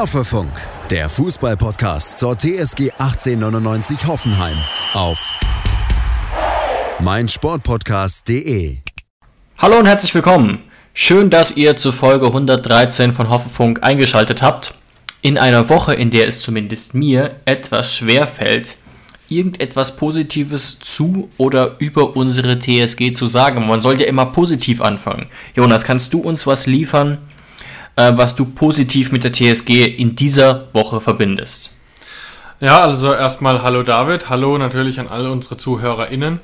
Hoffefunk, der Fußballpodcast zur TSG 1899 Hoffenheim auf meinsportpodcast.de. Hallo und herzlich willkommen. Schön, dass ihr zur Folge 113 von Hoffefunk eingeschaltet habt. In einer Woche, in der es zumindest mir etwas schwer fällt, irgendetwas Positives zu oder über unsere TSG zu sagen. Man soll ja immer positiv anfangen. Jonas, kannst du uns was liefern, äh, was du positiv mit der TSG in dieser Woche verbindest? Ja, also erstmal hallo David, hallo natürlich an alle unsere ZuhörerInnen.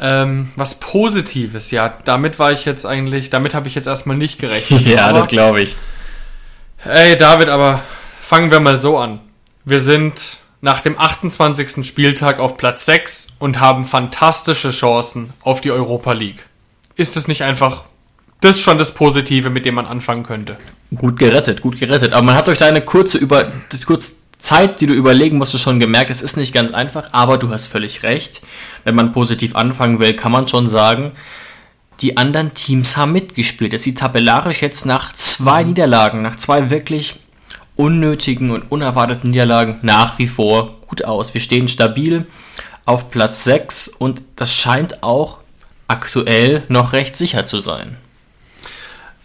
Ähm, was Positives, ja, damit war ich jetzt eigentlich, damit habe ich jetzt erstmal nicht gerechnet. ja, aber, das glaube ich. Ey, David, aber fangen wir mal so an. Wir sind nach dem 28. Spieltag auf Platz 6 und haben fantastische Chancen auf die Europa League. Ist es nicht einfach das schon das Positive, mit dem man anfangen könnte? Gut gerettet, gut gerettet. Aber man hat durch deine kurze, über, kurze Zeit, die du überlegen musst, schon gemerkt, es ist nicht ganz einfach, aber du hast völlig recht. Wenn man positiv anfangen will, kann man schon sagen, die anderen Teams haben mitgespielt. Es sieht tabellarisch jetzt nach zwei. Niederlagen, nach zwei wirklich unnötigen und unerwarteten Niederlagen nach wie vor gut aus. Wir stehen stabil auf Platz 6 und das scheint auch aktuell noch recht sicher zu sein.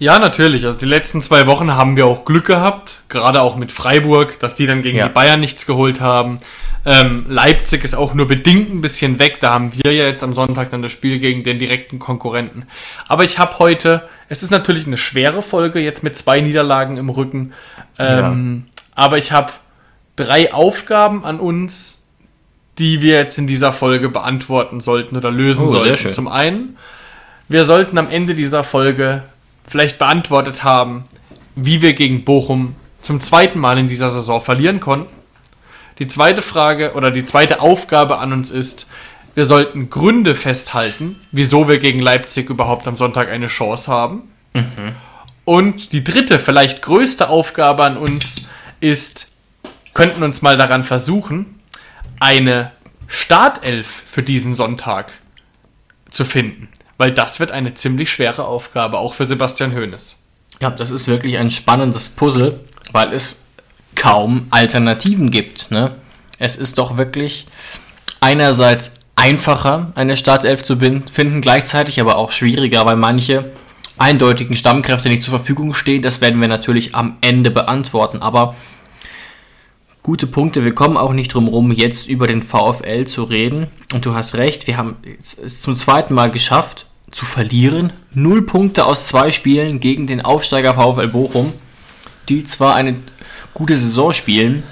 Ja, natürlich. Also die letzten zwei Wochen haben wir auch Glück gehabt, gerade auch mit Freiburg, dass die dann gegen ja. die Bayern nichts geholt haben. Ähm, Leipzig ist auch nur bedingt ein bisschen weg. Da haben wir ja jetzt am Sonntag dann das Spiel gegen den direkten Konkurrenten. Aber ich habe heute, es ist natürlich eine schwere Folge jetzt mit zwei Niederlagen im Rücken. Ähm, ja. Aber ich habe drei Aufgaben an uns, die wir jetzt in dieser Folge beantworten sollten oder lösen oh, sollten. Zum einen, wir sollten am Ende dieser Folge vielleicht beantwortet haben, wie wir gegen Bochum zum zweiten Mal in dieser Saison verlieren konnten. Die zweite Frage oder die zweite Aufgabe an uns ist, wir sollten Gründe festhalten, wieso wir gegen Leipzig überhaupt am Sonntag eine Chance haben. Mhm. Und die dritte, vielleicht größte Aufgabe an uns ist, könnten uns mal daran versuchen, eine Startelf für diesen Sonntag zu finden. Weil das wird eine ziemlich schwere Aufgabe, auch für Sebastian Hoeneß. Ja, das ist wirklich ein spannendes Puzzle, weil es kaum Alternativen gibt. Ne? Es ist doch wirklich einerseits einfacher, eine Startelf zu finden, gleichzeitig aber auch schwieriger, weil manche eindeutigen Stammkräfte nicht zur Verfügung stehen. Das werden wir natürlich am Ende beantworten. Aber gute Punkte. Wir kommen auch nicht drum rum, jetzt über den VfL zu reden. Und du hast recht, wir haben es zum zweiten Mal geschafft zu verlieren. Null Punkte aus zwei Spielen gegen den Aufsteiger VfL Bochum, die zwar eine gute Saison spielen,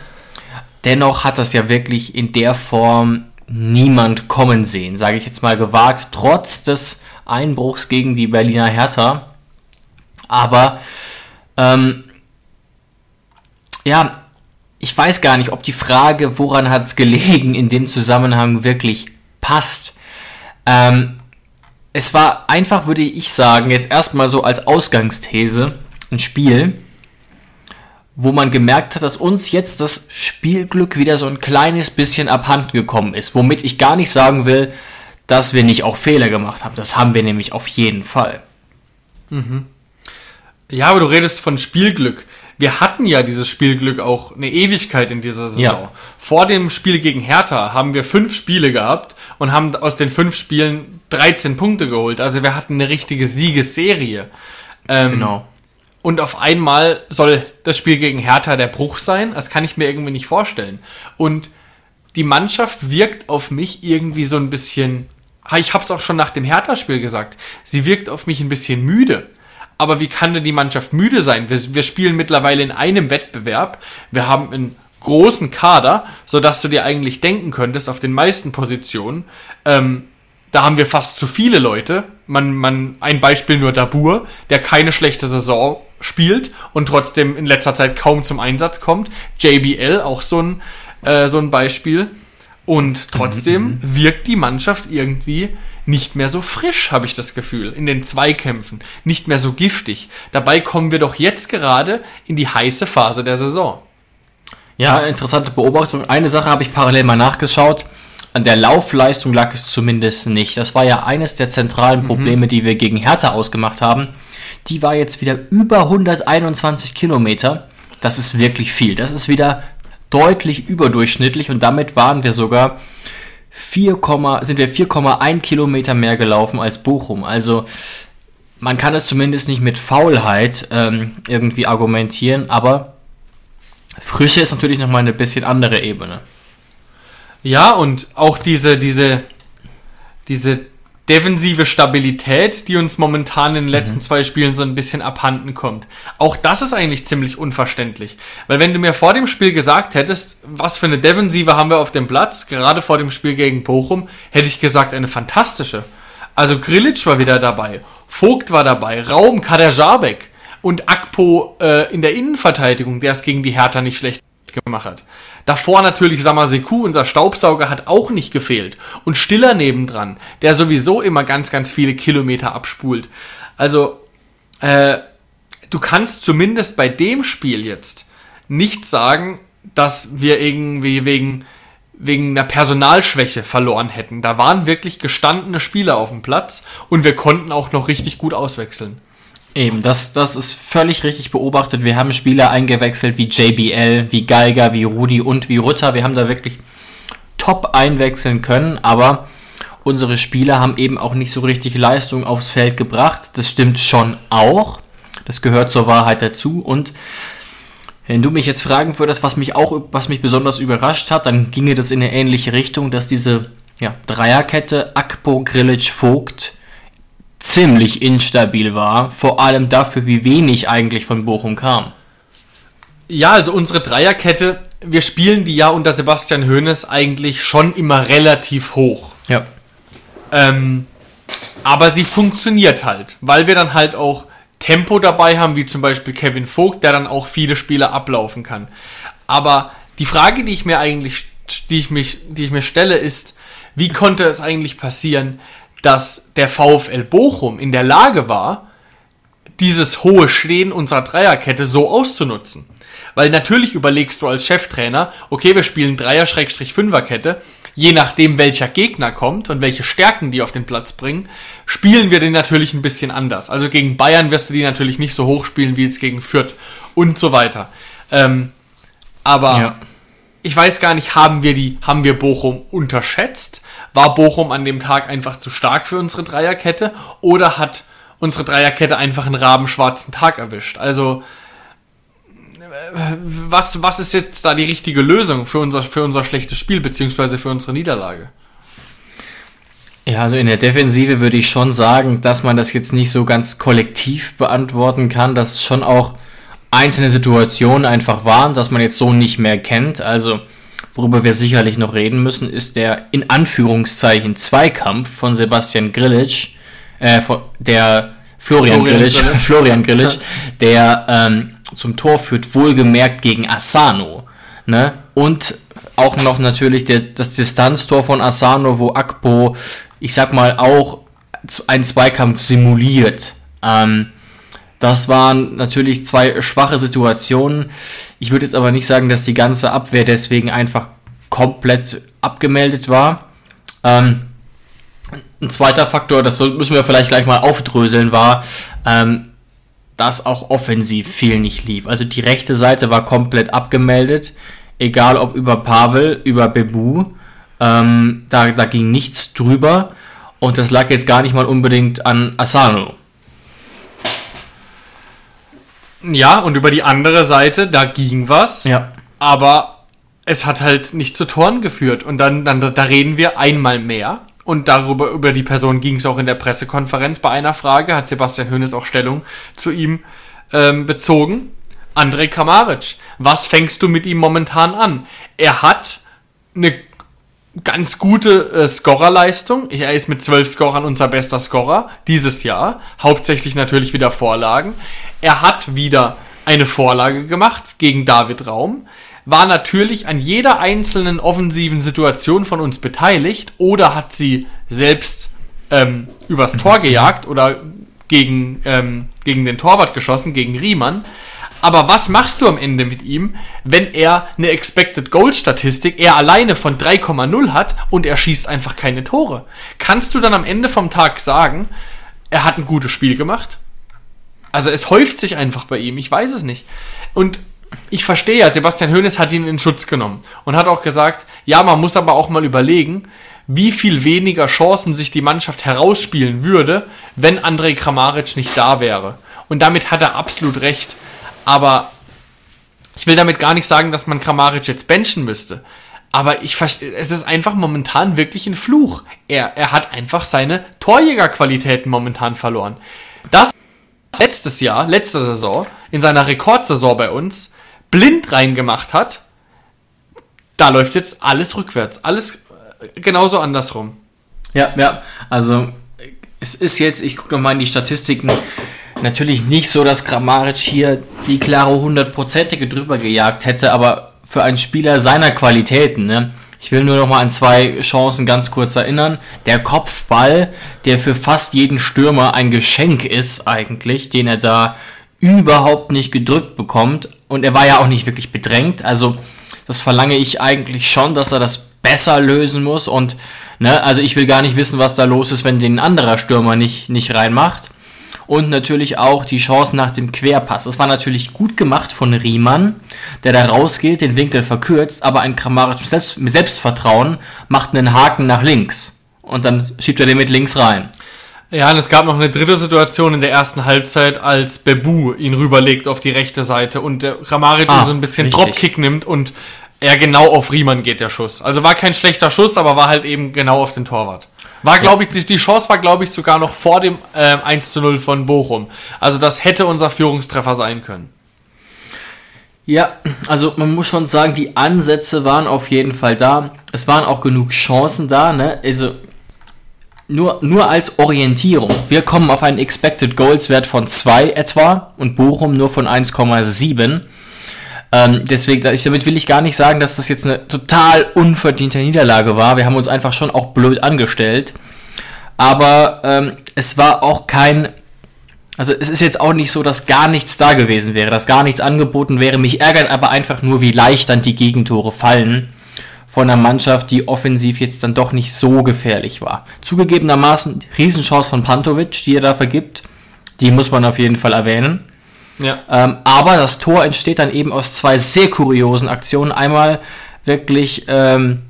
dennoch hat das ja wirklich in der Form niemand kommen sehen, sage ich jetzt mal gewagt, trotz des Einbruchs gegen die Berliner Hertha. Aber ähm, ja, ich weiß gar nicht, ob die Frage, woran hat es gelegen, in dem Zusammenhang wirklich passt. Ähm, es war einfach, würde ich sagen, jetzt erstmal so als Ausgangsthese ein Spiel, wo man gemerkt hat, dass uns jetzt das Spielglück wieder so ein kleines bisschen abhanden gekommen ist. Womit ich gar nicht sagen will, dass wir nicht auch Fehler gemacht haben. Das haben wir nämlich auf jeden Fall. Mhm. Ja, aber du redest von Spielglück. Wir hatten ja dieses Spielglück auch eine Ewigkeit in dieser Saison. Ja. Vor dem Spiel gegen Hertha haben wir fünf Spiele gehabt und haben aus den fünf Spielen 13 Punkte geholt. Also wir hatten eine richtige Siegesserie. Ähm, genau. Und auf einmal soll das Spiel gegen Hertha der Bruch sein. Das kann ich mir irgendwie nicht vorstellen. Und die Mannschaft wirkt auf mich irgendwie so ein bisschen. Ich habe es auch schon nach dem Hertha-Spiel gesagt. Sie wirkt auf mich ein bisschen müde. Aber wie kann denn die Mannschaft müde sein? Wir, wir spielen mittlerweile in einem Wettbewerb. Wir haben einen großen Kader, sodass du dir eigentlich denken könntest, auf den meisten Positionen, ähm, da haben wir fast zu viele Leute. Man, man, ein Beispiel nur Dabur, der keine schlechte Saison spielt und trotzdem in letzter Zeit kaum zum Einsatz kommt. JBL, auch so ein, äh, so ein Beispiel. Und trotzdem wirkt die Mannschaft irgendwie nicht mehr so frisch, habe ich das Gefühl, in den Zweikämpfen. Nicht mehr so giftig. Dabei kommen wir doch jetzt gerade in die heiße Phase der Saison. Ja, interessante Beobachtung. Eine Sache habe ich parallel mal nachgeschaut. An der Laufleistung lag es zumindest nicht. Das war ja eines der zentralen mhm. Probleme, mhm. die wir gegen Hertha ausgemacht haben. Die war jetzt wieder über 121 Kilometer. Das ist wirklich viel. Das ist wieder deutlich überdurchschnittlich und damit waren wir sogar 4, sind wir 4,1 Kilometer mehr gelaufen als Bochum. Also man kann es zumindest nicht mit Faulheit ähm, irgendwie argumentieren, aber Frische ist natürlich nochmal eine bisschen andere Ebene. Ja, und auch diese, diese, diese defensive Stabilität, die uns momentan in den letzten mhm. zwei Spielen so ein bisschen abhanden kommt. Auch das ist eigentlich ziemlich unverständlich. Weil wenn du mir vor dem Spiel gesagt hättest, was für eine Defensive haben wir auf dem Platz, gerade vor dem Spiel gegen Bochum, hätte ich gesagt, eine fantastische. Also Grilic war wieder dabei, Vogt war dabei, Raum, Kader Jabek und Akpo äh, in der Innenverteidigung, der es gegen die Hertha nicht schlecht gemacht hat. Davor natürlich Samaseku, unser Staubsauger, hat auch nicht gefehlt. Und Stiller nebendran, der sowieso immer ganz, ganz viele Kilometer abspult. Also, äh, du kannst zumindest bei dem Spiel jetzt nicht sagen, dass wir irgendwie wegen, wegen einer Personalschwäche verloren hätten. Da waren wirklich gestandene Spieler auf dem Platz und wir konnten auch noch richtig gut auswechseln. Eben, das, das ist völlig richtig beobachtet. Wir haben Spieler eingewechselt wie JBL, wie Geiger, wie Rudi und wie Rutter. Wir haben da wirklich top einwechseln können, aber unsere Spieler haben eben auch nicht so richtig Leistung aufs Feld gebracht. Das stimmt schon auch. Das gehört zur Wahrheit dazu. Und wenn du mich jetzt fragen würdest, was mich auch, was mich besonders überrascht hat, dann ginge das in eine ähnliche Richtung, dass diese ja, Dreierkette Akpo, Grilic, Vogt ziemlich instabil war, vor allem dafür, wie wenig eigentlich von Bochum kam. Ja, also unsere Dreierkette, wir spielen die ja unter Sebastian Hoeneß eigentlich schon immer relativ hoch. Ja. Ähm, aber sie funktioniert halt, weil wir dann halt auch Tempo dabei haben, wie zum Beispiel Kevin Vogt, der dann auch viele Spiele ablaufen kann. Aber die Frage, die ich mir eigentlich, die ich mich, die ich mir stelle, ist, wie konnte es eigentlich passieren, dass der VfL Bochum in der Lage war, dieses hohe Stehen unserer Dreierkette so auszunutzen. Weil natürlich überlegst du als Cheftrainer, okay, wir spielen Dreier-Fünfer-Kette, je nachdem welcher Gegner kommt und welche Stärken die auf den Platz bringen, spielen wir den natürlich ein bisschen anders. Also gegen Bayern wirst du die natürlich nicht so hoch spielen wie jetzt gegen Fürth und so weiter. Ähm, aber ja ich weiß gar nicht, haben wir die, haben wir Bochum unterschätzt? War Bochum an dem Tag einfach zu stark für unsere Dreierkette? Oder hat unsere Dreierkette einfach einen rabenschwarzen Tag erwischt? Also, was, was ist jetzt da die richtige Lösung für unser, für unser schlechtes Spiel, beziehungsweise für unsere Niederlage? Ja, also in der Defensive würde ich schon sagen, dass man das jetzt nicht so ganz kollektiv beantworten kann, dass schon auch einzelne Situationen einfach waren, dass man jetzt so nicht mehr kennt. Also, worüber wir sicherlich noch reden müssen, ist der in Anführungszeichen Zweikampf von Sebastian Grilic, äh, von der Florian, Florian Grilic, Florian Grilic, der ähm, zum Tor führt, wohlgemerkt gegen Asano. Ne? Und auch noch natürlich der, das Distanztor von Asano, wo Akpo, ich sag mal, auch einen Zweikampf simuliert. Ähm, das waren natürlich zwei schwache Situationen. Ich würde jetzt aber nicht sagen, dass die ganze Abwehr deswegen einfach komplett abgemeldet war. Ähm, ein zweiter Faktor, das müssen wir vielleicht gleich mal aufdröseln, war, ähm, dass auch offensiv viel nicht lief. Also die rechte Seite war komplett abgemeldet, egal ob über Pavel, über Bebu. Ähm, da, da ging nichts drüber. Und das lag jetzt gar nicht mal unbedingt an Asano. Ja, und über die andere Seite, da ging was. Ja. Aber es hat halt nicht zu Toren geführt. Und dann, dann da reden wir einmal mehr. Und darüber, über die Person ging es auch in der Pressekonferenz. Bei einer Frage hat Sebastian Hönes auch Stellung zu ihm ähm, bezogen. André Kamaric, was fängst du mit ihm momentan an? Er hat eine ganz gute äh, Scorerleistung. Er ist mit zwölf Scorern unser bester Scorer dieses Jahr. Hauptsächlich natürlich wieder Vorlagen. Er hat wieder eine Vorlage gemacht gegen David Raum. War natürlich an jeder einzelnen offensiven Situation von uns beteiligt oder hat sie selbst ähm, übers Tor gejagt oder gegen, ähm, gegen den Torwart geschossen, gegen Riemann. Aber was machst du am Ende mit ihm, wenn er eine Expected Goal Statistik, er alleine von 3,0 hat und er schießt einfach keine Tore? Kannst du dann am Ende vom Tag sagen, er hat ein gutes Spiel gemacht? Also es häuft sich einfach bei ihm, ich weiß es nicht. Und ich verstehe ja, Sebastian Hoeneß hat ihn in Schutz genommen und hat auch gesagt, ja, man muss aber auch mal überlegen, wie viel weniger Chancen sich die Mannschaft herausspielen würde, wenn Andrej Kramaric nicht da wäre. Und damit hat er absolut recht. Aber ich will damit gar nicht sagen, dass man Kramaric jetzt benchen müsste. Aber ich es ist einfach momentan wirklich ein Fluch. Er, er hat einfach seine Torjägerqualitäten momentan verloren. Das letztes Jahr, letzte Saison, in seiner Rekordsaison bei uns, blind reingemacht hat, da läuft jetzt alles rückwärts. Alles äh, genauso andersrum. Ja, ja, also es ist jetzt, ich gucke nochmal in die Statistiken, natürlich nicht so, dass Grammaric hier die klare hundertprozentige drüber gejagt hätte, aber für einen Spieler seiner Qualitäten, ne? Ich will nur noch mal an zwei Chancen ganz kurz erinnern. Der Kopfball, der für fast jeden Stürmer ein Geschenk ist eigentlich, den er da überhaupt nicht gedrückt bekommt. Und er war ja auch nicht wirklich bedrängt. Also das verlange ich eigentlich schon, dass er das besser lösen muss. Und ne, also ich will gar nicht wissen, was da los ist, wenn den anderer Stürmer nicht, nicht reinmacht und natürlich auch die Chance nach dem Querpass. Das war natürlich gut gemacht von Riemann, der da rausgeht, den Winkel verkürzt, aber ein Kramaric mit, Selbst mit Selbstvertrauen macht einen Haken nach links und dann schiebt er den mit links rein. Ja, und es gab noch eine dritte Situation in der ersten Halbzeit, als Bebu ihn rüberlegt auf die rechte Seite und der Kramaric ah, so ein bisschen richtig. Dropkick nimmt und er genau auf Riemann geht der Schuss. Also war kein schlechter Schuss, aber war halt eben genau auf den Torwart. War, glaube ich, die Chance war, glaube ich, sogar noch vor dem äh, 1 zu 0 von Bochum. Also das hätte unser Führungstreffer sein können. Ja, also man muss schon sagen, die Ansätze waren auf jeden Fall da. Es waren auch genug Chancen da, ne? Also nur, nur als Orientierung. Wir kommen auf einen Expected Goals Wert von 2 etwa und Bochum nur von 1,7. Ähm, deswegen, damit will ich gar nicht sagen, dass das jetzt eine total unverdiente Niederlage war. Wir haben uns einfach schon auch blöd angestellt. Aber ähm, es war auch kein. Also es ist jetzt auch nicht so, dass gar nichts da gewesen wäre, dass gar nichts angeboten wäre. Mich ärgert aber einfach nur, wie leicht dann die Gegentore fallen von einer Mannschaft, die offensiv jetzt dann doch nicht so gefährlich war. Zugegebenermaßen Riesenchance von Pantovic, die er da vergibt, die muss man auf jeden Fall erwähnen. Ja. Ähm, aber das Tor entsteht dann eben aus zwei sehr kuriosen Aktionen. Einmal wirklich, ähm,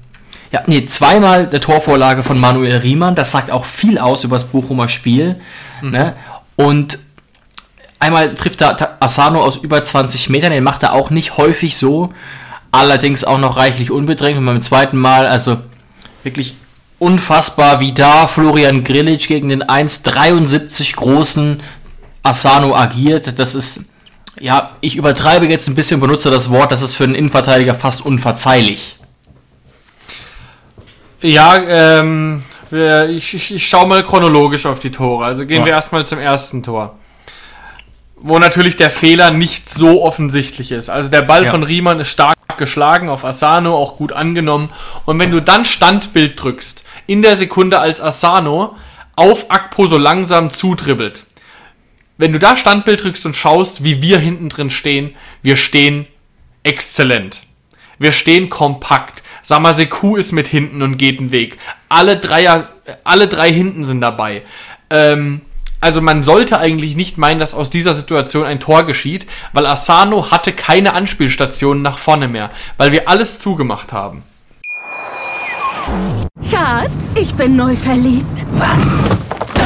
ja, nee, zweimal der Torvorlage von Manuel Riemann. Das sagt auch viel aus über das Bochumer Spiel. Mhm. Ne? Und einmal trifft da Asano aus über 20 Metern. Den macht er auch nicht häufig so. Allerdings auch noch reichlich unbedrängt. Und beim zweiten Mal, also wirklich unfassbar, wie da Florian Grillitsch gegen den 1,73 großen Asano agiert, das ist, ja, ich übertreibe jetzt ein bisschen, benutze das Wort, das ist für einen Innenverteidiger fast unverzeihlich. Ja, ähm, ich, ich, ich schaue mal chronologisch auf die Tore. Also gehen ja. wir erstmal zum ersten Tor. Wo natürlich der Fehler nicht so offensichtlich ist. Also der Ball ja. von Riemann ist stark geschlagen auf Asano, auch gut angenommen. Und wenn du dann Standbild drückst, in der Sekunde als Asano auf Akpo so langsam zudribbelt, wenn du da Standbild drückst und schaust, wie wir hinten drin stehen, wir stehen exzellent. Wir stehen kompakt. Samaseku ist mit hinten und geht den Weg. Alle drei, alle drei hinten sind dabei. Ähm, also man sollte eigentlich nicht meinen, dass aus dieser Situation ein Tor geschieht, weil Asano hatte keine Anspielstationen nach vorne mehr, weil wir alles zugemacht haben. Schatz, ich bin neu verliebt. Was?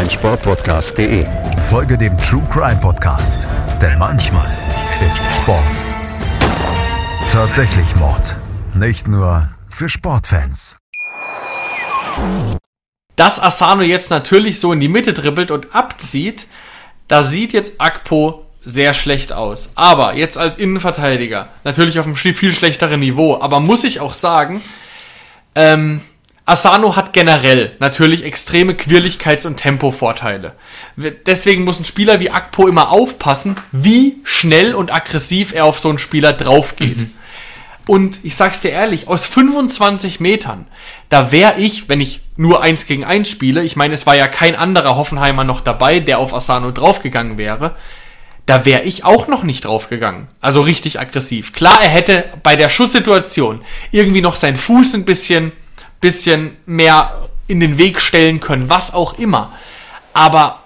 meinsportpodcast.de. Folge dem True Crime Podcast, denn manchmal ist Sport tatsächlich Mord. Nicht nur für Sportfans. Dass Asano jetzt natürlich so in die Mitte dribbelt und abzieht, da sieht jetzt Akpo sehr schlecht aus. Aber jetzt als Innenverteidiger, natürlich auf einem viel schlechteren Niveau, aber muss ich auch sagen, ähm, Asano hat generell natürlich extreme Quirligkeits- und Tempovorteile. Deswegen muss ein Spieler wie Akpo immer aufpassen, wie schnell und aggressiv er auf so einen Spieler draufgeht. Mhm. Und ich sag's dir ehrlich, aus 25 Metern, da wäre ich, wenn ich nur eins gegen eins spiele, ich meine, es war ja kein anderer Hoffenheimer noch dabei, der auf Asano draufgegangen wäre, da wäre ich auch noch nicht draufgegangen. Also richtig aggressiv. Klar, er hätte bei der Schusssituation irgendwie noch seinen Fuß ein bisschen, bisschen mehr in den Weg stellen können, was auch immer. Aber,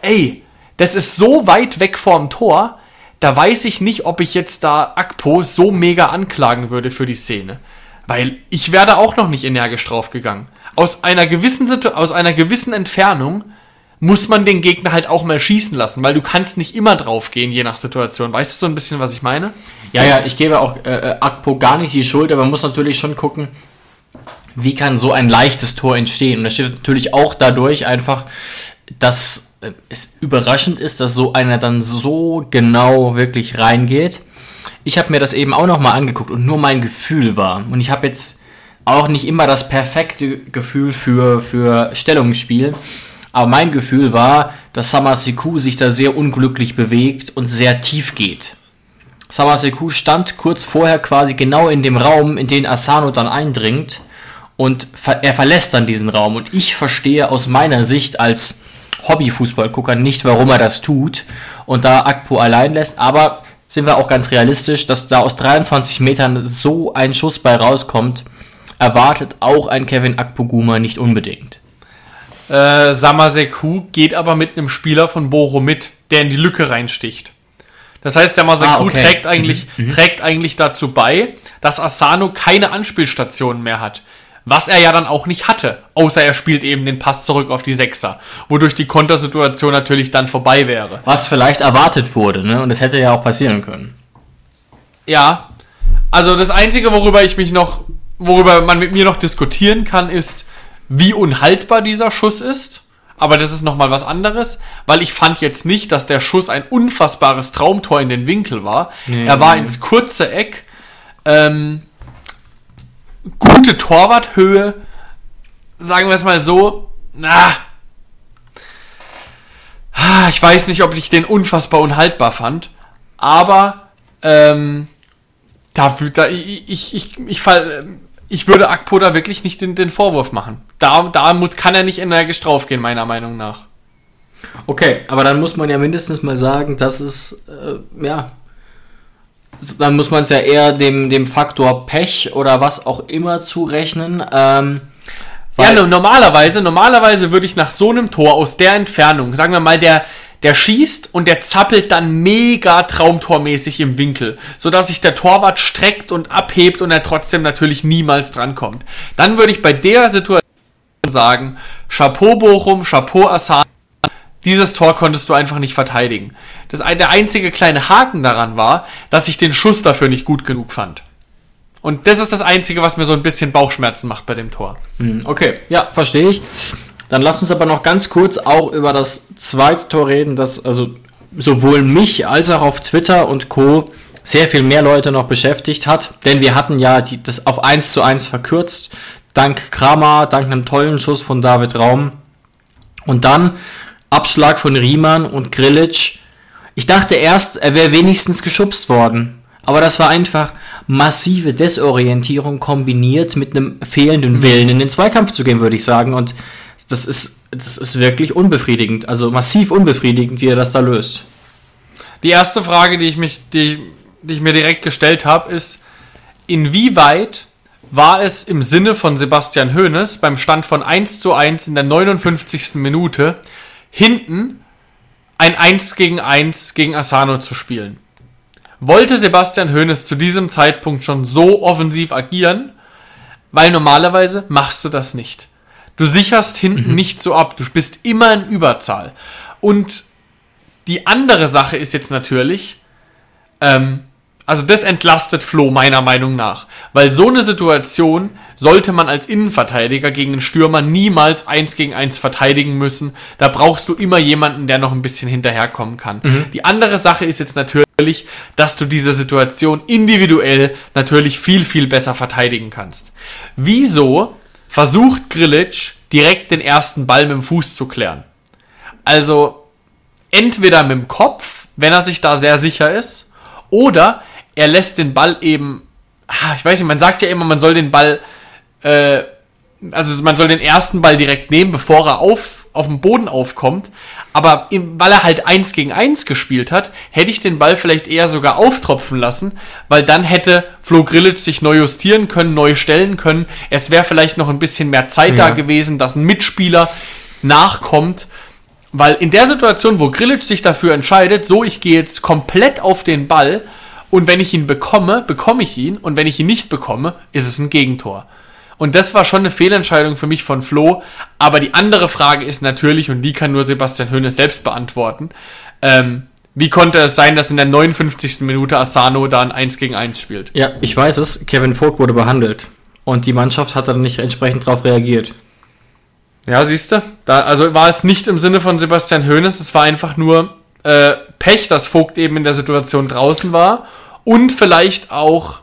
ey, das ist so weit weg vorm Tor, da weiß ich nicht, ob ich jetzt da Akpo so mega anklagen würde für die Szene. Weil ich wäre auch noch nicht energisch draufgegangen. Aus einer gewissen Situ aus einer gewissen Entfernung muss man den Gegner halt auch mal schießen lassen, weil du kannst nicht immer draufgehen, je nach Situation. Weißt du so ein bisschen, was ich meine? Ja, ja, ich gebe auch äh, äh Akpo gar nicht die Schuld, aber man muss natürlich schon gucken, wie kann so ein leichtes Tor entstehen. Und das steht natürlich auch dadurch einfach, dass es überraschend ist, dass so einer dann so genau wirklich reingeht. Ich habe mir das eben auch nochmal angeguckt und nur mein Gefühl war. Und ich habe jetzt auch nicht immer das perfekte Gefühl für, für Stellungsspiel. Aber mein Gefühl war, dass Samaseku sich da sehr unglücklich bewegt und sehr tief geht. Samaseku stand kurz vorher quasi genau in dem Raum, in den Asano dann eindringt. Und er verlässt dann diesen Raum. Und ich verstehe aus meiner Sicht als Hobbyfußballgucker nicht, warum er das tut und da Akpo allein lässt. Aber sind wir auch ganz realistisch, dass da aus 23 Metern so ein Schuss bei rauskommt, erwartet auch ein Kevin Akpoguma nicht unbedingt. Äh, Samaseku geht aber mit einem Spieler von Boro mit, der in die Lücke reinsticht. Das heißt, der Maseku ah, okay. trägt, eigentlich, mhm, mhm. trägt eigentlich dazu bei, dass Asano keine Anspielstationen mehr hat. Was er ja dann auch nicht hatte, außer er spielt eben den Pass zurück auf die Sechser, wodurch die Kontersituation natürlich dann vorbei wäre. Was vielleicht erwartet wurde, ne? Und das hätte ja auch passieren können. Ja. Also das Einzige, worüber ich mich noch, worüber man mit mir noch diskutieren kann, ist, wie unhaltbar dieser Schuss ist. Aber das ist nochmal was anderes, weil ich fand jetzt nicht, dass der Schuss ein unfassbares Traumtor in den Winkel war. Nee. Er war ins kurze Eck. Ähm, gute Torwarthöhe, sagen wir es mal so, na, ah, ich weiß nicht, ob ich den unfassbar unhaltbar fand, aber ähm, da, da ich, ich, ich, ich, fall, ich würde Akpo da wirklich nicht den, den Vorwurf machen. Da, da muss, kann er nicht energisch draufgehen, meiner Meinung nach. Okay, aber dann muss man ja mindestens mal sagen, dass es, äh, ja, dann muss man es ja eher dem, dem Faktor Pech oder was auch immer zurechnen. Ähm, ja, normalerweise, normalerweise würde ich nach so einem Tor aus der Entfernung, sagen wir mal, der, der schießt und der zappelt dann mega traumtormäßig im Winkel, sodass sich der Torwart streckt und abhebt und er trotzdem natürlich niemals drankommt. Dann würde ich bei der Situation sagen, Chapeau Bochum, Chapeau Assan, dieses Tor konntest du einfach nicht verteidigen. Das, der einzige kleine Haken daran war, dass ich den Schuss dafür nicht gut genug fand. Und das ist das Einzige, was mir so ein bisschen Bauchschmerzen macht bei dem Tor. Hm, okay, ja, verstehe ich. Dann lass uns aber noch ganz kurz auch über das zweite Tor reden, das also sowohl mich als auch auf Twitter und Co. sehr viel mehr Leute noch beschäftigt hat. Denn wir hatten ja die, das auf 1 zu 1 verkürzt. Dank Kramer, dank einem tollen Schuss von David Raum. Und dann Abschlag von Riemann und Grillitsch. Ich dachte erst, er wäre wenigstens geschubst worden. Aber das war einfach massive Desorientierung kombiniert mit einem fehlenden Willen in den Zweikampf zu gehen, würde ich sagen. Und das ist, das ist wirklich unbefriedigend. Also massiv unbefriedigend, wie er das da löst. Die erste Frage, die ich, mich, die, die ich mir direkt gestellt habe, ist, inwieweit war es im Sinne von Sebastian Hoeneß beim Stand von 1 zu 1 in der 59. Minute hinten ein 1 gegen 1 gegen Asano zu spielen. Wollte Sebastian Hoeneß zu diesem Zeitpunkt schon so offensiv agieren? Weil normalerweise machst du das nicht. Du sicherst hinten mhm. nicht so ab. Du bist immer in Überzahl. Und die andere Sache ist jetzt natürlich, ähm, also das entlastet Flo meiner Meinung nach. Weil so eine Situation sollte man als Innenverteidiger gegen einen Stürmer niemals eins gegen eins verteidigen müssen. Da brauchst du immer jemanden, der noch ein bisschen hinterherkommen kann. Mhm. Die andere Sache ist jetzt natürlich, dass du diese Situation individuell natürlich viel, viel besser verteidigen kannst. Wieso versucht Grilic direkt den ersten Ball mit dem Fuß zu klären? Also entweder mit dem Kopf, wenn er sich da sehr sicher ist, oder er lässt den Ball eben ah, ich weiß nicht, man sagt ja immer, man soll den Ball, äh, also man soll den ersten Ball direkt nehmen, bevor er auf, auf dem Boden aufkommt. Aber weil er halt eins gegen eins gespielt hat, hätte ich den Ball vielleicht eher sogar auftropfen lassen, weil dann hätte Flo Grillitsch sich neu justieren können, neu stellen können. Es wäre vielleicht noch ein bisschen mehr Zeit Ja. da gewesen, dass ein Mitspieler nachkommt. Weil in der Situation, wo Grillitsch sich dafür entscheidet, so ich gehe jetzt komplett auf den Ball und wenn ich ihn bekomme, bekomme ich ihn und wenn ich ihn nicht bekomme, ist es ein Gegentor. Und das war schon eine Fehlentscheidung für mich von Flo. Aber die andere Frage ist natürlich, und die kann nur Sebastian Hoeneß selbst beantworten, ähm, wie konnte es sein, dass in der 59. Minute Asano da ein 1 gegen 1 spielt? Ja, ich weiß es. Kevin Vogt wurde behandelt. Und die Mannschaft hat dann nicht entsprechend darauf reagiert. Ja, siehst du? Also war es nicht im Sinne von Sebastian Hoeneß, es war einfach nur äh, Pech, dass Vogt eben in der Situation draußen war und vielleicht auch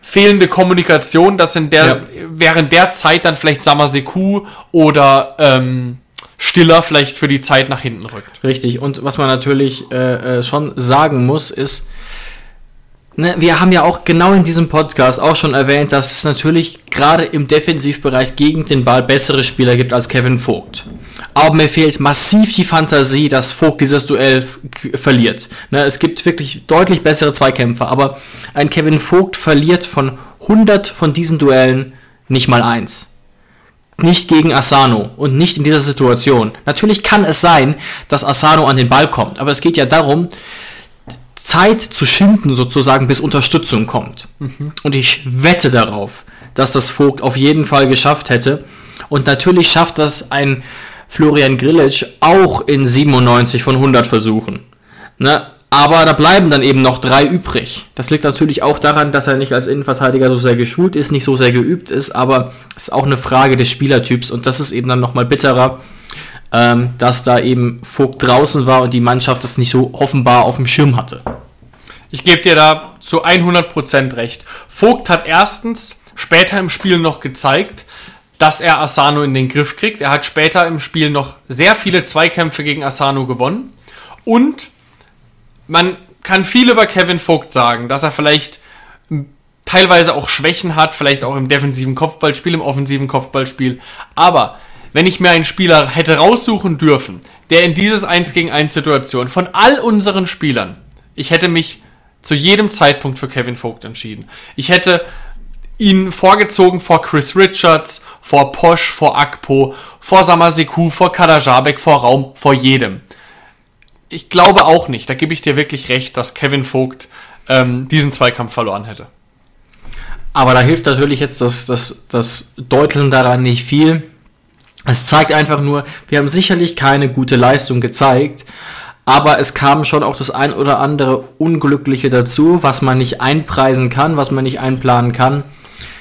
fehlende Kommunikation, dass in der Ja. während der Zeit dann vielleicht Samaseku oder ähm, Stiller vielleicht für die Zeit nach hinten rückt. Richtig. Und was man natürlich äh, äh, schon sagen muss, ist, ne, wir haben ja auch genau in diesem Podcast auch schon erwähnt, dass es natürlich gerade im Defensivbereich gegen den Ball bessere Spieler gibt als Kevin Vogt. Aber mir fehlt massiv die Fantasie, dass Vogt dieses Duell verliert. Ne, es gibt wirklich deutlich bessere Zweikämpfer, aber ein Kevin Vogt verliert von 100 von diesen Duellen nicht mal eins nicht gegen Asano und nicht in dieser Situation. Natürlich kann es sein, dass Asano an den Ball kommt, aber es geht ja darum, Zeit zu schinden sozusagen, bis Unterstützung kommt. Und ich wette darauf, dass das Vogt auf jeden Fall geschafft hätte. Und natürlich schafft das ein Florian Grillitsch auch in 97 von 100 Versuchen. Ne? Aber da bleiben dann eben noch drei übrig. Das liegt natürlich auch daran, dass er nicht als Innenverteidiger so sehr geschult ist, nicht so sehr geübt ist, aber es ist auch eine Frage des Spielertyps und das ist eben dann nochmal bitterer, ähm, dass da eben Vogt draußen war und die Mannschaft das nicht so offenbar auf dem Schirm hatte. Ich gebe dir da zu 100% recht. Vogt hat erstens später im Spiel noch gezeigt, dass er Asano in den Griff kriegt. Er hat später im Spiel noch sehr viele Zweikämpfe gegen Asano gewonnen. Und man kann viel über Kevin Vogt sagen, dass er vielleicht teilweise auch Schwächen hat, vielleicht auch im defensiven Kopfballspiel, im offensiven Kopfballspiel. Aber wenn ich mir einen Spieler hätte raussuchen dürfen, der in dieses 1 gegen 1 Situation von all unseren Spielern, ich hätte mich zu jedem Zeitpunkt für Kevin Vogt entschieden. Ich hätte ihn vorgezogen vor Chris Richards, vor Posch, vor Akpo, vor Samaseku, vor Kadajabek, vor Raum, vor jedem. Ich glaube auch nicht, da gebe ich dir wirklich recht, dass Kevin Vogt ähm, diesen Zweikampf verloren hätte. Aber da hilft natürlich jetzt das, das, das Deuteln daran nicht viel. Es zeigt einfach nur, wir haben sicherlich keine gute Leistung gezeigt, aber es kam schon auch das ein oder andere Unglückliche dazu, was man nicht einpreisen kann, was man nicht einplanen kann.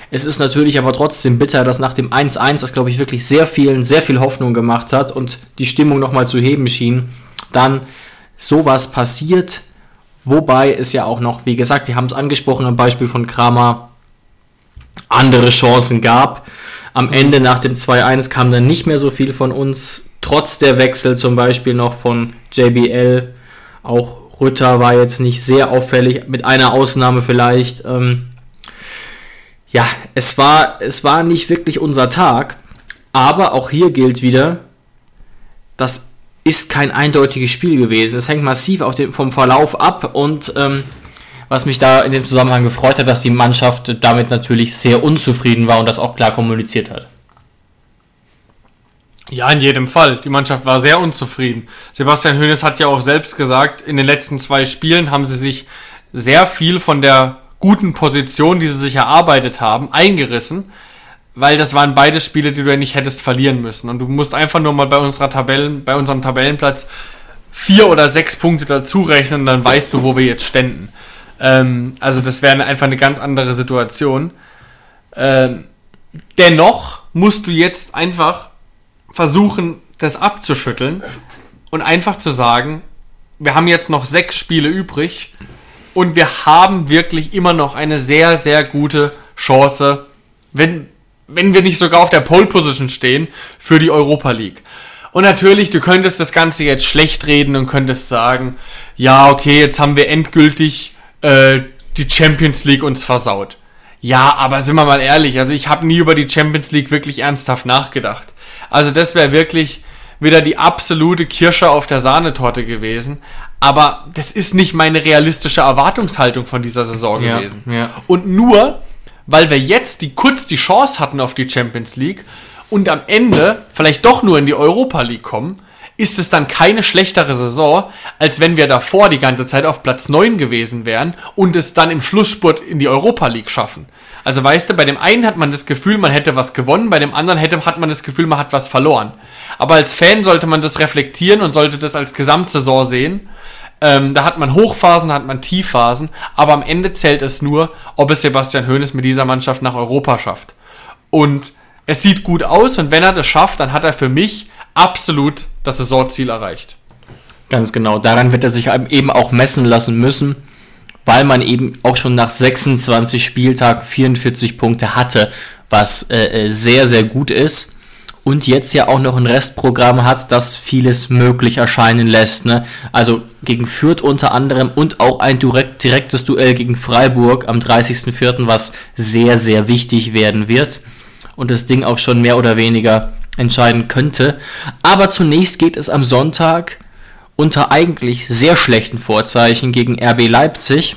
Es ist natürlich aber trotzdem bitter, dass nach dem 1-1, das glaube ich wirklich sehr vielen, sehr viel Hoffnung gemacht hat und die Stimmung nochmal zu heben schien, dann sowas passiert. Wobei es ja auch noch, wie gesagt, wir haben es angesprochen am Beispiel von Kramer, andere Chancen gab. Am Ende nach dem 2-1 kam dann nicht mehr so viel von uns, trotz der Wechsel zum Beispiel noch von JBL. Auch Rütter war jetzt nicht sehr auffällig, mit einer Ausnahme vielleicht. Ähm, ja, es war, es war nicht wirklich unser Tag, aber auch hier gilt wieder, das ist kein eindeutiges Spiel gewesen. Es hängt massiv auf dem, vom Verlauf ab und ähm, was mich da in dem Zusammenhang gefreut hat, dass die Mannschaft damit natürlich sehr unzufrieden war und das auch klar kommuniziert hat. Ja, in jedem Fall. Die Mannschaft war sehr unzufrieden. Sebastian Hoeneß hat ja auch selbst gesagt, in den letzten zwei Spielen haben sie sich sehr viel von der guten Position, die sie sich erarbeitet haben, eingerissen, weil das waren beide Spiele, die du ja nicht hättest verlieren müssen. Und du musst einfach nur mal bei unserer Tabellen, bei unserem Tabellenplatz vier oder sechs Punkte dazu rechnen, dann weißt du, wo wir jetzt ständen. Ähm, also das wäre einfach eine ganz andere Situation. Ähm, dennoch musst du jetzt einfach versuchen, das abzuschütteln und einfach zu sagen, wir haben jetzt noch sechs Spiele übrig und wir haben wirklich immer noch eine sehr, sehr gute Chance, wenn, wenn wir nicht sogar auf der Pole Position stehen, für die Europa League. Und natürlich, du könntest das Ganze jetzt schlecht reden und könntest sagen, ja, okay, jetzt haben wir endgültig äh, die Champions League uns versaut. Ja, aber sind wir mal ehrlich, also ich habe nie über die Champions League wirklich ernsthaft nachgedacht. Also das wäre wirklich wieder die absolute Kirsche auf der Sahnetorte gewesen. Aber das ist nicht meine realistische Erwartungshaltung von dieser Saison Ja, gewesen. ja. Und nur, weil wir jetzt die, kurz die Chance hatten auf die Champions League und am Ende vielleicht doch nur in die Europa League kommen, ist es dann keine schlechtere Saison, als wenn wir davor die ganze Zeit auf Platz 9 gewesen wären und es dann im Schlussspurt in die Europa League schaffen. Also weißt du, bei dem einen hat man das Gefühl, man hätte was gewonnen, bei dem anderen hätte, hat man das Gefühl, man hat was verloren. Aber als Fan sollte man das reflektieren und sollte das als Gesamtsaison sehen. Ähm, da hat man Hochphasen, da hat man Tiefphasen, aber am Ende zählt es nur, ob es Sebastian Hoeneß mit dieser Mannschaft nach Europa schafft. Und es sieht gut aus und wenn er das schafft, dann hat er für mich absolut das Saisonziel erreicht. Ganz genau. Daran wird er sich eben auch messen lassen müssen, weil man eben auch schon nach 26 Spieltagen 44 Punkte hatte, was äh, äh, sehr, sehr gut ist. Und jetzt ja auch noch ein Restprogramm hat, das vieles möglich erscheinen lässt. Ne? Also gegen Fürth unter anderem und auch ein direkt, direktes Duell gegen Freiburg am 30.04., was sehr, sehr wichtig werden wird. Und das Ding auch schon mehr oder weniger entscheiden könnte. Aber zunächst geht es am Sonntag unter eigentlich sehr schlechten Vorzeichen gegen RB Leipzig.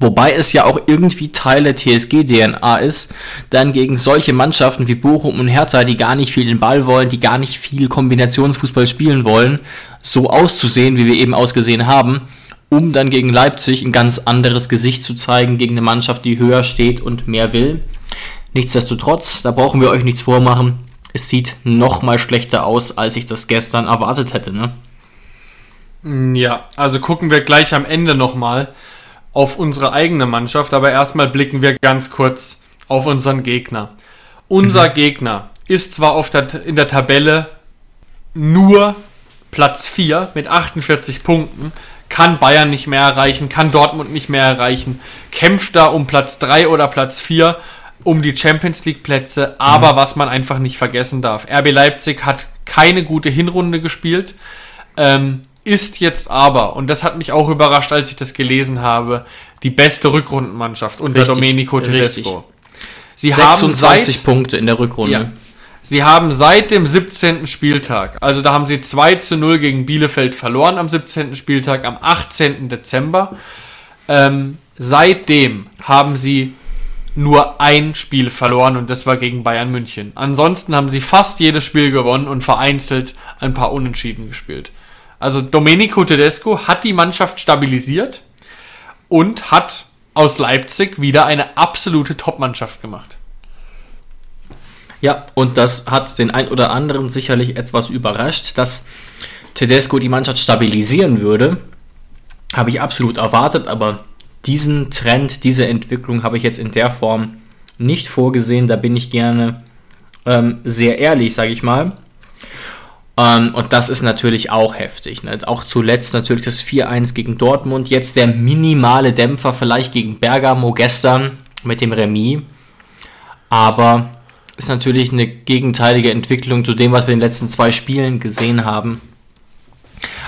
Wobei es ja auch irgendwie Teil der TSG-DNA ist, dann gegen solche Mannschaften wie Bochum und Hertha, die gar nicht viel den Ball wollen, die gar nicht viel Kombinationsfußball spielen wollen, so auszusehen, wie wir eben ausgesehen haben, um dann gegen Leipzig ein ganz anderes Gesicht zu zeigen, gegen eine Mannschaft, die höher steht und mehr will. Nichtsdestotrotz, da brauchen wir euch nichts vormachen, es sieht noch mal schlechter aus, als ich das gestern erwartet hätte. Ne? Ja, also gucken wir gleich am Ende nochmal auf unsere eigene Mannschaft, aber erstmal blicken wir ganz kurz auf unseren Gegner. Unser Gegner ist zwar auf der, in der Tabelle nur Platz 4 mit 48 Punkten, kann Bayern nicht mehr erreichen, kann Dortmund nicht mehr erreichen, kämpft da um Platz 3 oder Platz 4 um die Champions League Plätze, aber was man einfach nicht vergessen darf, RB Leipzig hat keine gute Hinrunde gespielt, ähm, ist jetzt aber, und das hat mich auch überrascht, als ich das gelesen habe, die beste Rückrundenmannschaft unter Richtig, Domenico. Tedesco. Sie haben 26 seit, Punkte in der Rückrunde. ja, sie haben seit dem 17. Spieltag, also da haben sie 2 zu 0 gegen Bielefeld verloren am 17. Spieltag, am 18. Dezember. Ähm, seitdem haben sie nur ein Spiel verloren und das war gegen Bayern München. Ansonsten haben sie fast jedes Spiel gewonnen und vereinzelt ein paar Unentschieden gespielt. Also Domenico Tedesco hat die Mannschaft stabilisiert und hat aus Leipzig wieder eine absolute Top-Mannschaft gemacht. Ja, und das hat den ein oder anderen sicherlich etwas überrascht, dass Tedesco die Mannschaft stabilisieren würde. Habe ich absolut erwartet, aber diesen Trend, diese Entwicklung habe ich jetzt in der Form nicht vorgesehen. Da bin ich gerne ähm, sehr ehrlich, sage ich mal. Ähm, und das ist natürlich auch heftig. Ne? Auch zuletzt natürlich das 4-1 gegen Dortmund. Jetzt der minimale Dämpfer vielleicht gegen Bergamo gestern mit dem Remis. Aber ist natürlich eine gegenteilige Entwicklung zu dem, was wir in den letzten zwei Spielen gesehen haben.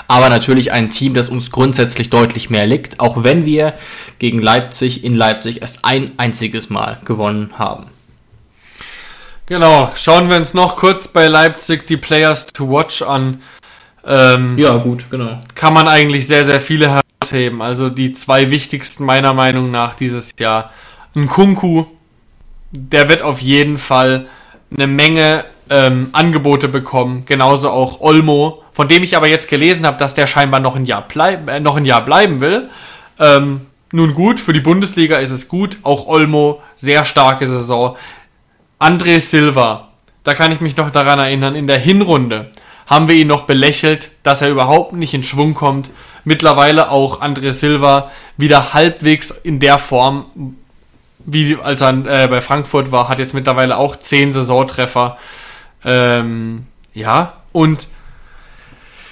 Aber natürlich ein Team, das uns grundsätzlich deutlich mehr liegt, auch wenn wir gegen Leipzig in Leipzig erst ein einziges Mal gewonnen haben. Genau, schauen wir uns noch kurz bei Leipzig die Players to Watch an. Ähm, Ja, gut, genau. kann man eigentlich sehr, sehr viele herausheben. Also die zwei wichtigsten meiner Meinung nach dieses Jahr. Ein Kunku, der wird auf jeden Fall eine Menge ähm, Angebote bekommen. Genauso auch Olmo, von dem ich aber jetzt gelesen habe, dass der scheinbar noch ein Jahr, bleib, äh, noch ein Jahr bleiben will. Ähm, nun gut, für die Bundesliga ist es gut. Auch Olmo, sehr starke Saison. André Silva, da kann ich mich noch daran erinnern, in der Hinrunde haben wir ihn noch belächelt, dass er überhaupt nicht in Schwung kommt. Mittlerweile auch André Silva wieder halbwegs in der Form, wie als er äh, bei Frankfurt war, hat jetzt mittlerweile auch 10 Saisontreffer. Ähm, ja, und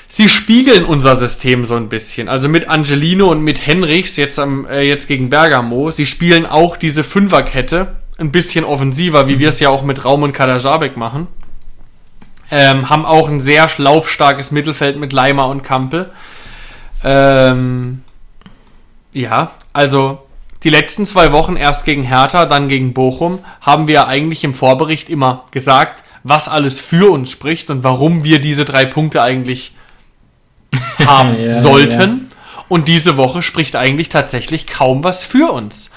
sie spiegeln unser System so ein bisschen. Also mit Angelino und mit Henrichs jetzt, am, äh, jetzt gegen Bergamo. Sie spielen auch diese Fünferkette ein bisschen offensiver, wie wir es ja auch mit Raum und Kadajabek machen. Ähm, haben auch ein sehr laufstarkes Mittelfeld mit Leimer und Kampel. Ähm, ja, also die letzten zwei Wochen erst gegen Hertha, dann gegen Bochum, haben wir eigentlich im Vorbericht immer gesagt, was alles für uns spricht und warum wir diese drei Punkte eigentlich haben Ja, sollten. Und diese Woche spricht eigentlich tatsächlich kaum was für uns.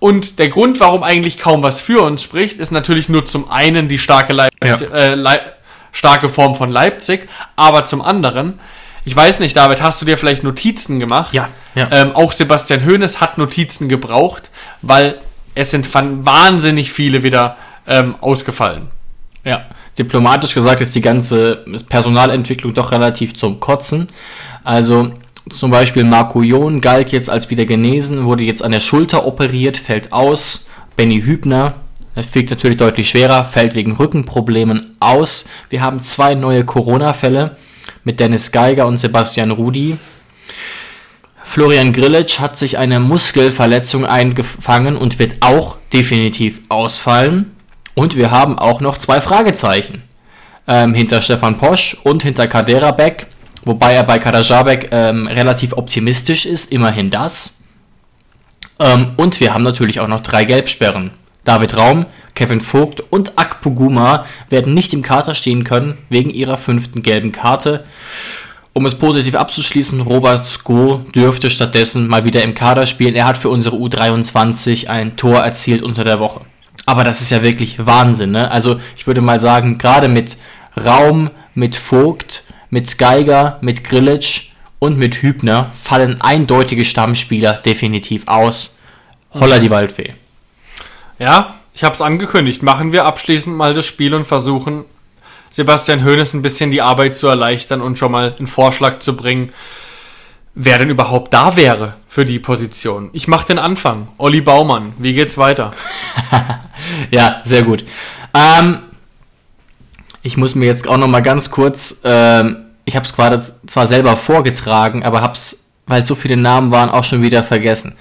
Und der Grund, warum eigentlich kaum was für uns spricht, ist natürlich nur zum einen die starke, Leipzig, äh, Lei starke Form von Leipzig, aber zum anderen, ich weiß nicht, David, hast du dir vielleicht Notizen gemacht? Ja, ja. Ähm, auch Sebastian Hoeneß hat Notizen gebraucht, weil es sind wahnsinnig viele wieder ähm, ausgefallen. Ja, diplomatisch gesagt ist die ganze Personalentwicklung doch relativ zum Kotzen. Also zum Beispiel Marco Jon galt jetzt als wieder genesen, wurde jetzt an der Schulter operiert, fällt aus. Benny Hübner, das fliegt natürlich deutlich schwerer, fällt wegen Rückenproblemen aus. Wir haben zwei neue Corona-Fälle mit Dennis Geiger und Sebastian Rudi. Florian Grillitsch hat sich eine Muskelverletzung eingefangen und wird auch definitiv ausfallen. Und wir haben auch noch zwei Fragezeichen ähm, hinter Stefan Posch und hinter Kadera Beck, wobei er bei Kadajabek ähm, relativ optimistisch ist, immerhin das. Ähm, und wir haben natürlich auch noch drei Gelbsperren. David Raum, Kevin Vogt und Akpoguma werden nicht im Kater stehen können wegen ihrer fünften gelben Karte. Um es positiv abzuschließen, Robert Sko dürfte stattdessen mal wieder im Kader spielen. Er hat für unsere U23 ein Tor erzielt unter der Woche. Aber das ist ja wirklich Wahnsinn. Ne? Also ich würde mal sagen, gerade mit Raum, mit Vogt, mit Geiger, mit Grillitsch und mit Hübner fallen eindeutige Stammspieler definitiv aus. Holla die Waldfee. Ja, ich habe es angekündigt. Machen wir abschließend mal das Spiel und versuchen, Sebastian Hoeneß ein bisschen die Arbeit zu erleichtern und schon mal einen Vorschlag zu bringen, wer denn überhaupt da wäre für die Position. Ich mache den Anfang. Olli Baumann, wie geht's weiter? Ja, sehr gut. Ähm, ich muss mir jetzt auch noch mal ganz kurz, ähm, ich habe es gerade zwar selber vorgetragen, aber habe es, weil so viele Namen waren, auch schon wieder vergessen.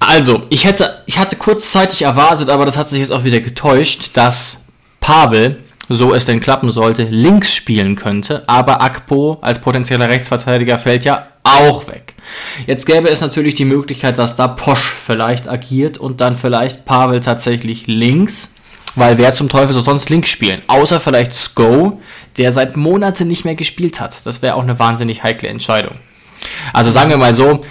Also, ich hätte, ich hatte kurzzeitig erwartet, aber das hat sich jetzt auch wieder getäuscht, dass Pavel, so es denn klappen sollte, links spielen könnte, aber Akpo als potenzieller Rechtsverteidiger fällt ja auch weg. Jetzt gäbe es natürlich die Möglichkeit, dass da Posch vielleicht agiert und dann vielleicht Pavel tatsächlich links, weil wer zum Teufel soll sonst links spielen? Außer vielleicht Sko, der seit Monaten nicht mehr gespielt hat. Das wäre auch eine wahnsinnig heikle Entscheidung. Also sagen wir mal so,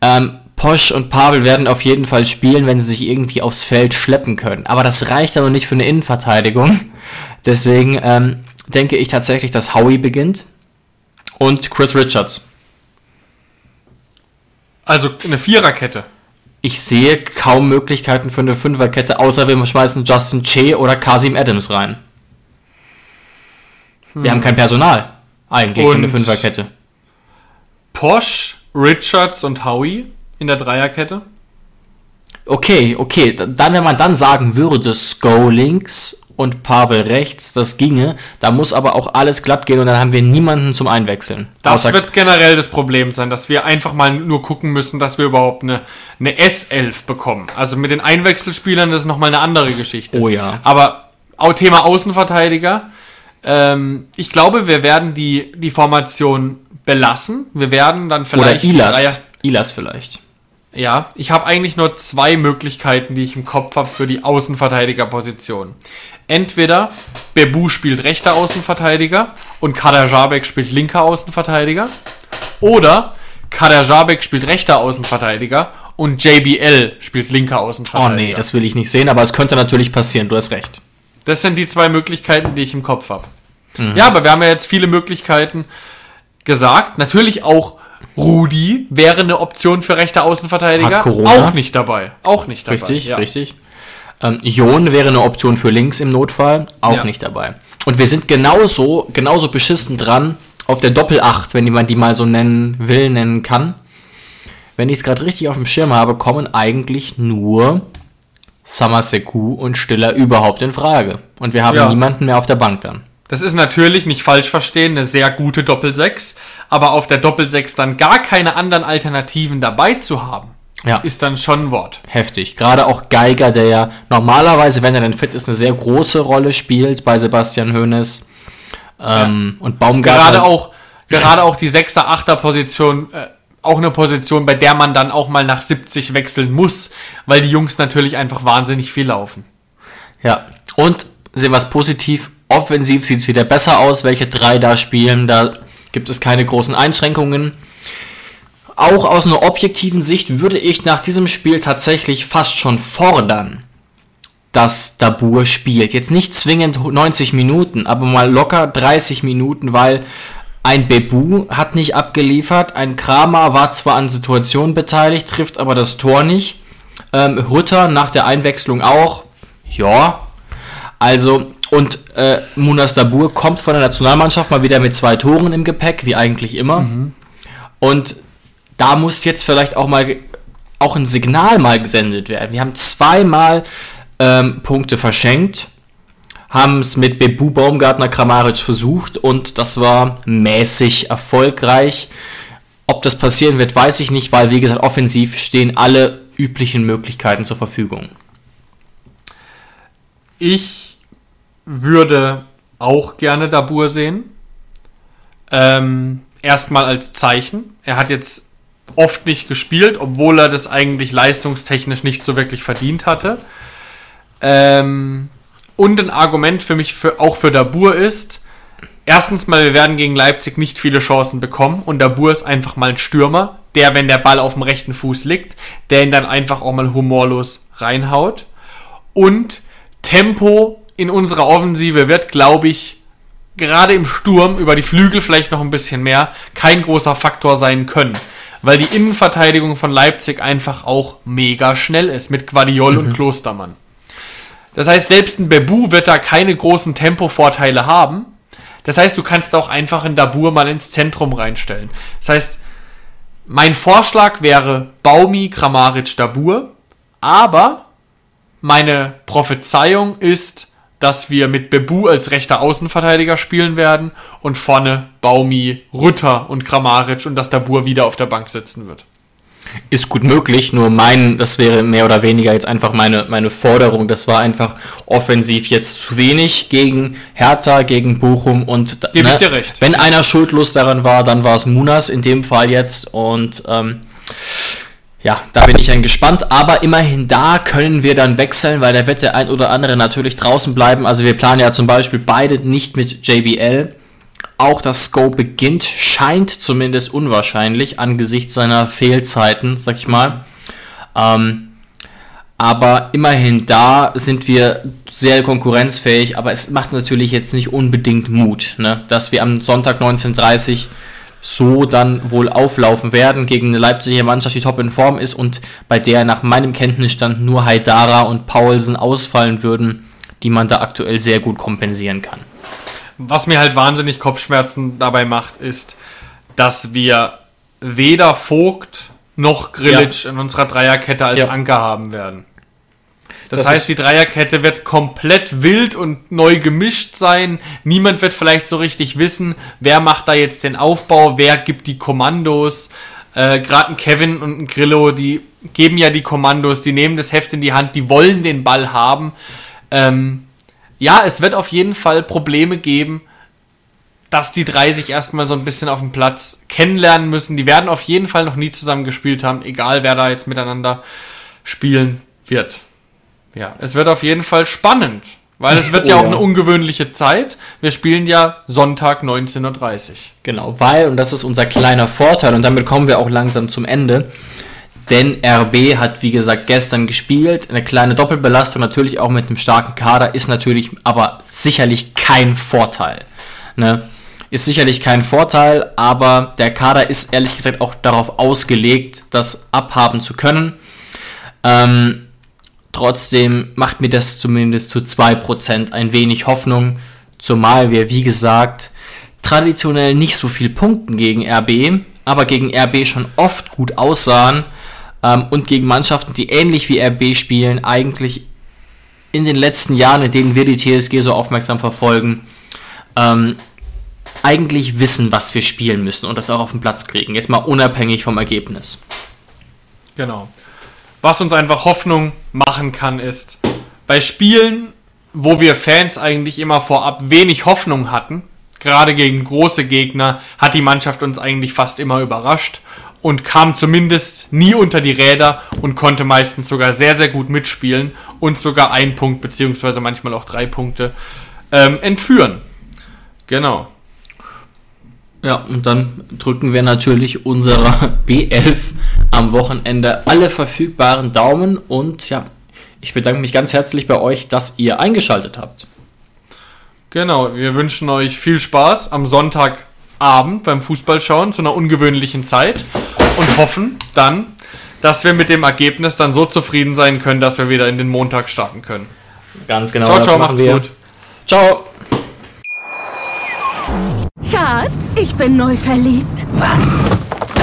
ähm, Posch und Pavel werden auf jeden Fall spielen, wenn sie sich irgendwie aufs Feld schleppen können. Aber das reicht ja noch nicht für eine Innenverteidigung. Deswegen ähm, denke ich tatsächlich, dass Howie beginnt und Chris Richards. Also eine Viererkette. Ich sehe kaum Möglichkeiten für eine Fünferkette, außer wir schmeißen Justin Che oder Kasim Adams rein. Wir haben kein Personal eigentlich für eine Und- Fünferkette. Posch, Richards und Howie in der Dreierkette. Okay, okay, dann, wenn man dann sagen würde, Sko links und Pavel rechts, das ginge, da muss aber auch alles glatt gehen und dann haben wir niemanden zum Einwechseln. Das wird generell das Problem sein, dass wir einfach mal nur gucken müssen, dass wir überhaupt eine, eine S11 bekommen. Also mit den Einwechselspielern, das ist nochmal eine andere Geschichte. Oh ja. Aber auch Thema Außenverteidiger. Ähm, ich glaube, wir werden die, die Formation belassen. Wir werden dann oder vielleicht. Dreier- Ilas. Ilas vielleicht. Ja, ich habe eigentlich nur zwei Möglichkeiten, die ich im Kopf habe für die Außenverteidigerposition. Entweder Bebu spielt rechter Außenverteidiger und Kader Jabek spielt linker Außenverteidiger. Oder Kader Jabek spielt rechter Außenverteidiger und JBL spielt linker Oh Außenverteidiger. nee, das will ich nicht sehen, aber es könnte natürlich passieren, du hast recht. Das sind die zwei Möglichkeiten, die ich im Kopf habe. Ja, aber wir haben ja jetzt viele Möglichkeiten gesagt. Natürlich auch Rudi wäre eine Option für rechte Außenverteidiger. Hat Corona. Auch nicht dabei. Auch nicht dabei. Richtig, ja. richtig. Ähm, Jon wäre eine Option für links im Notfall, auch Ja. nicht dabei. Und wir sind genauso, genauso beschissen dran auf der Doppel-8, wenn man die mal so nennen will, nennen kann. Wenn ich es gerade richtig auf dem Schirm habe, kommen eigentlich nur Samaseku und Stiller überhaupt in Frage. Und wir haben Ja. niemanden mehr auf der Bank dann. Das ist natürlich, nicht falsch verstehen, eine sehr gute Doppel-6. Aber auf der Doppel-6 dann gar keine anderen Alternativen dabei zu haben, Ja, ist dann schon ein Wort. heftig. Gerade auch Geiger, der ja normalerweise, wenn er denn fit ist, eine sehr große Rolle spielt bei Sebastian Hoeneß. Ähm, Und Baumgartner. Gerade auch, gerade auch die 6er, 8er Position äh, auch eine Position, bei der man dann auch mal nach 70 wechseln muss, weil die Jungs natürlich einfach wahnsinnig viel laufen. Ja, und sehen wir es positiv. Offensiv sieht es wieder besser aus, welche drei da spielen. Da gibt es keine großen Einschränkungen. Auch aus einer objektiven Sicht würde ich nach diesem Spiel tatsächlich fast schon fordern, dass Dabur spielt. Jetzt nicht zwingend 90 Minuten, aber mal locker 30 Minuten, weil ein Bebu hat nicht abgeliefert, ein Kramer war zwar an Situationen beteiligt, trifft aber das Tor nicht. Ähm, Rutter nach der Einwechslung auch. Ja. Also, und äh, Munas Dabur kommt von der Nationalmannschaft mal wieder mit zwei Toren im Gepäck, wie eigentlich immer. Mhm. Und da muss jetzt vielleicht auch mal auch ein Signal mal gesendet werden. Wir haben zweimal ähm, Punkte verschenkt haben es mit Bebu Baumgartner Kramaric versucht und das war mäßig erfolgreich. Ob das passieren wird, weiß ich nicht, weil wie gesagt, offensiv stehen alle üblichen Möglichkeiten zur Verfügung. Ich würde auch gerne Dabur sehen. Ähm, erstmal als Zeichen. Er hat jetzt oft nicht gespielt, obwohl er das eigentlich leistungstechnisch nicht so wirklich verdient hatte. Ähm, und ein Argument für mich für, auch für Dabur ist, erstens mal, wir werden gegen Leipzig nicht viele Chancen bekommen und Dabur ist einfach mal ein Stürmer, der, wenn der Ball auf dem rechten Fuß liegt, der ihn dann einfach auch mal humorlos reinhaut. Und Tempo in unserer Offensive wird, glaube ich, gerade im Sturm über die Flügel vielleicht noch ein bisschen mehr kein großer Faktor sein können. Weil die Innenverteidigung von Leipzig einfach auch mega schnell ist mit Guardiol mhm. und Klostermann. Das heißt, selbst ein Bebu wird da keine großen Tempovorteile haben. Das heißt, du kannst auch einfach einen Dabur mal ins Zentrum reinstellen. Das heißt, mein Vorschlag wäre Baumi, Kramaric, Dabur. Aber meine Prophezeiung ist, dass wir mit Bebu als rechter Außenverteidiger spielen werden und vorne Baumi, Rütter und Kramaric und dass Dabur wieder auf der Bank sitzen wird ist gut möglich, nur mein, das wäre mehr oder weniger jetzt einfach meine, meine Forderung. Das war einfach offensiv jetzt zu wenig gegen Hertha, gegen Bochum und Gebe ne, ich dir recht. wenn einer schuldlos daran war, dann war es Munas in dem Fall jetzt und ähm, ja, da bin ich dann gespannt, aber immerhin da können wir dann wechseln, weil da wird der ein oder andere natürlich draußen bleiben. Also wir planen ja zum Beispiel beide nicht mit JBL auch das Scope beginnt, scheint zumindest unwahrscheinlich angesichts seiner Fehlzeiten, sag ich mal. Ähm, aber immerhin da sind wir sehr konkurrenzfähig, aber es macht natürlich jetzt nicht unbedingt Mut, ne? dass wir am Sonntag 19.30 so dann wohl auflaufen werden gegen eine Leipziger Mannschaft, die top in Form ist und bei der nach meinem Kenntnisstand nur Haidara und Paulsen ausfallen würden, die man da aktuell sehr gut kompensieren kann. Was mir halt wahnsinnig Kopfschmerzen dabei macht, ist, dass wir weder Vogt noch Grillitsch ja. in unserer Dreierkette als ja. Anker haben werden. Das, das heißt, die Dreierkette wird komplett wild und neu gemischt sein. Niemand wird vielleicht so richtig wissen, wer macht da jetzt den Aufbau, wer gibt die Kommandos. Äh, Gerade ein Kevin und ein Grillo, die geben ja die Kommandos, die nehmen das Heft in die Hand, die wollen den Ball haben. Ähm, ja, es wird auf jeden Fall Probleme geben, dass die drei sich erstmal so ein bisschen auf dem Platz kennenlernen müssen. Die werden auf jeden Fall noch nie zusammen gespielt haben, egal wer da jetzt miteinander spielen wird. Ja, es wird auf jeden Fall spannend, weil es wird oh, ja auch eine ungewöhnliche Zeit. Wir spielen ja Sonntag 19.30 Uhr. Genau, weil, und das ist unser kleiner Vorteil, und damit kommen wir auch langsam zum Ende, denn RB hat, wie gesagt, gestern gespielt. Eine kleine Doppelbelastung, natürlich auch mit einem starken Kader, ist natürlich aber sicherlich kein Vorteil. Ne? Ist sicherlich kein Vorteil, aber der Kader ist ehrlich gesagt auch darauf ausgelegt, das abhaben zu können. Ähm, trotzdem macht mir das zumindest zu 2% ein wenig Hoffnung, zumal wir, wie gesagt, traditionell nicht so viel punkten gegen RB, aber gegen RB schon oft gut aussahen ähm, und gegen Mannschaften, die ähnlich wie RB spielen, eigentlich in den letzten Jahren, in denen wir die TSG so aufmerksam verfolgen, ähm, eigentlich wissen, was wir spielen müssen und das auch auf den Platz kriegen. Jetzt mal unabhängig vom Ergebnis. Genau. Was uns einfach Hoffnung machen kann, ist, bei Spielen, wo wir Fans eigentlich immer vorab wenig Hoffnung hatten, gerade gegen große Gegner hat die Mannschaft uns eigentlich fast immer überrascht und kam zumindest nie unter die Räder und konnte meistens sogar sehr, sehr gut mitspielen und sogar einen Punkt beziehungsweise manchmal auch drei Punkte ähm, entführen. Genau. Ja, und dann drücken wir natürlich unserer B11 am Wochenende alle verfügbaren Daumen und ja, ich bedanke mich ganz herzlich bei euch, dass ihr eingeschaltet habt. Genau, wir wünschen euch viel Spaß am Sonntagabend beim Fußballschauen zu einer ungewöhnlichen Zeit und hoffen dann, dass wir mit dem Ergebnis dann so zufrieden sein können, dass wir wieder in den Montag starten können. Ganz genau. Ciao, ciao, macht's wir. gut. Ciao. Schatz, ich bin neu verliebt. Was?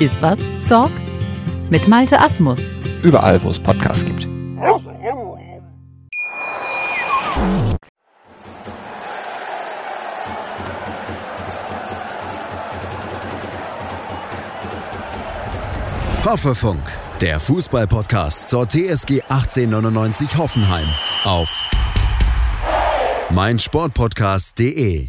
Iswas Dog mit Malte Asmus. Überall, wo es Podcasts gibt. Hoffefunk, der Fußballpodcast zur TSG 1899 Hoffenheim auf meinsportpodcast.de.